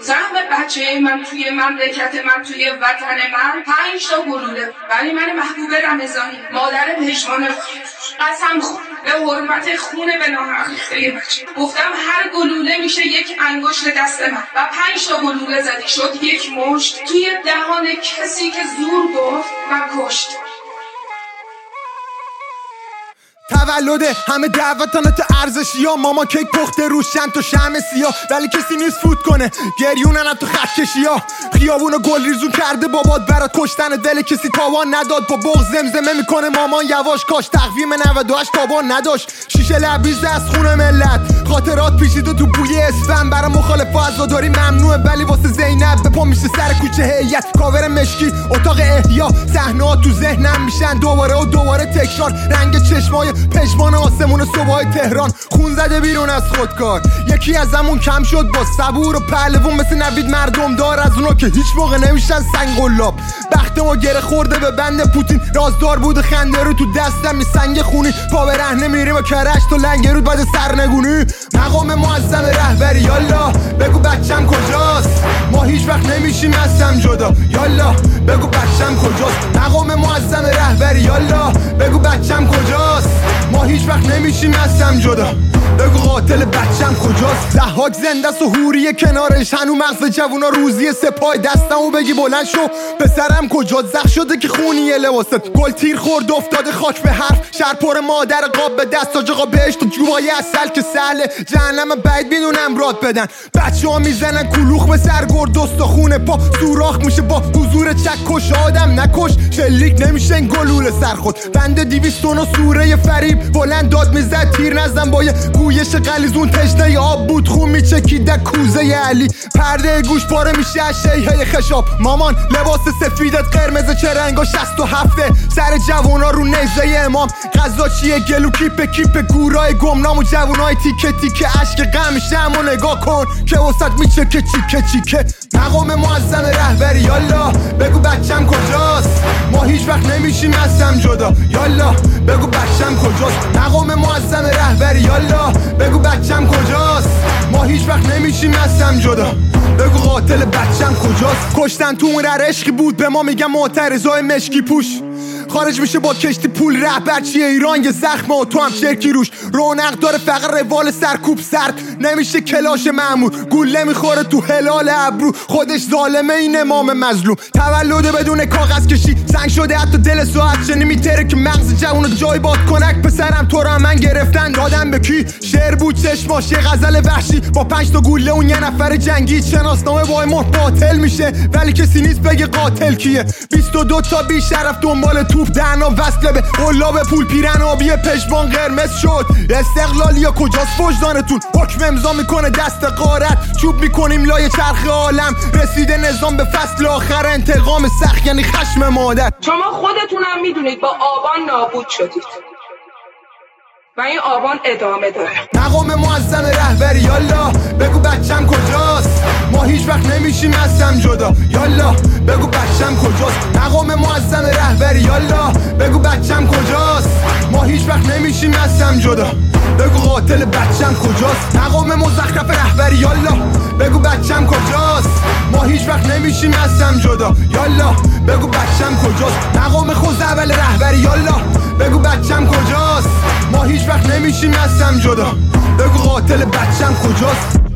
زحم بچه من توی مملکت من توی وطن من. پنج تا گلوله. ولی من محبوب رمضانی مادر پشمان قسم خون. به حرمت خونه به نام بچه. گفتم هر گلوله میشه یک انگشت دست من. و پنج تا گلوله زدی شد یک مشت. توی دهان کسی که زور گفت و کشت تولد همه دعوتانت ارزشی ها. ماما کیک پخته روش چند تا شم سیاه. ولی کسی نیست فوت کنه. گریونن تو خط کشی ها. خیابون گل ریزون کرده بابات برات کشتن. دل کسی تاوان نداد. با بغز زمزمه می‌کنه مامان. یواش کاش تقویم 98 تاوان نداشت. شیشه لبریز از خونه ملت. خاطرات پیشید و تو بوی اسفن برای مخالف عزاداری ممنوعه. ولی واسه زینب به پا میشه سر کوچه هیئت. کاور مشکی اتاق احیا. صحنه تو ذهنم میشن. دوباره و دوباره تکرار. چشمای پشمان آسمون صبح تهران. خون زده بیرون از خودکار. یکی از همون کم شد با صبور و پهلوون مثل نوید مردم دار. از اونا که هیچ موقع نمیشن سنگ قلاب بخت ما گره خورده به بند پوتین. رازدار بود خنده رو تو دستم. می سنگ خونی. پا به رهنه میریم و کرش تو لنگرود بعد سرنگونی. مقام معظم رهبری. یالا بگو بچم کجاست؟ نمیشیم هستم جدا. یالا بگو بچم کجاست. مقام معظم رهبری یالا. بگو بچم کجاست. نمیشیم هستم جدا. بگو قاتل بچم کجاست؟ زحاک زنده و حوری کنارش. هنو مغز جوونا روزی سپای دستمو بگی بلند شو. پسرم کجا زخ شده که خونی لباست. گل تیر خورد افتاده خاک به حرف. شهر پر مادر قاب به دست. آج آقا بهشت و جوهای اصل که سهله جهنم بعد می‌دونم راد بدن. بچه ها می‌زنن کلوخ به سر گرد. خونه پا. سوراخ میشه با حضور چکش. آدم نکش. شلیک نمیشه گلوله سر خود بنده دیویستون و سوره فریب. بلند داد می‌زد تیر نزن با یه گویش قلیزون تشنه آب بود خون میچکید کوزه علی. پرده گوش پاره میشه از شیهه خشاب. مامان لباس سفیدت قرمز چه رنگا شست و هفته. سر جوونا رو نیزه امام. غذا چیه؟ گلو کیپ کیپ گورای گمنام و جوونای تیکه تیکه. عشق غم و نگاه کن که وسط میچکه چیکه چیکه. مقام معظم رهبری یالا. بگو بچم کجاست؟ ما هیچ وقت نمیشیم هستم جدا. یالا بگو بچم کجاست؟ مقام معظم رهبری یالا بگو بچم کجاست؟ ما هیچ وقت نمیشیم هستم جدا. بگو قاتل بچم کجاست؟ کشتن تو اون عشقی بود به ما میگم معترضای مشکی پوش. خارج میشه با کشتی پول رهبر چیه؟ ایران یه زخمه و تو هم چرکی روش. رونق داره فقط روال سرکوب سرد. نمیشه کلاش معمول. گوله می‌خوره تو هلال ابرو. خودش ظالمه این امام مظلوم. تولد بدون کاغذ کشی. سنگ شده حتی دل ساعت چنی میتره که مغز جوون جای باد کنک پسرم تو را من گرفتن. دادم به کی؟ شعر بود چشماش یه غزل وحشی. با پنج تا گوله اون یه نفر جنگی. شناسنامه وای مهر باطل میشه. ولی کسی نیست بگه قاتل کیه. 22 تا بی شرف دنبال توپ دهنا وصله به قلاب پول پیرن آبی پشمان قرمز شد. استقلالی یا کجاست وجدانتون؟ حکم امضا می‌کنه دست قارت چوب می‌کنیم لای چرخ عالم. رسیده نظام به فصل آخر. انتقام سخت یعنی خشم مادر. شما خودتونم می‌دونید با آبان نابود شدید. و این آبان ادامه داره. مقام معظم رهبری یالا بگو بچم کجاست؟ ما هیچ وقت نمیشیم هستم جدا. یالا بگو بچم کجاست؟ مقام معظم رهبری یالا بگو بچم کجاست؟ ما هیچ وقت نمیشیم هستم جدا. بگو قاتل بچم کجاست؟ مقام مزخرف رهبری یالا بگو بچم کجاست؟ ما هیچ وقت نمیشیم هستم جدا. یالا بگو بچم کجاست؟ مقام خود اول رهبری یالا بگو بچم کجاست؟ هیچ وقت نمیشیم هستم جدا. بگو قاتل بچم کجاست؟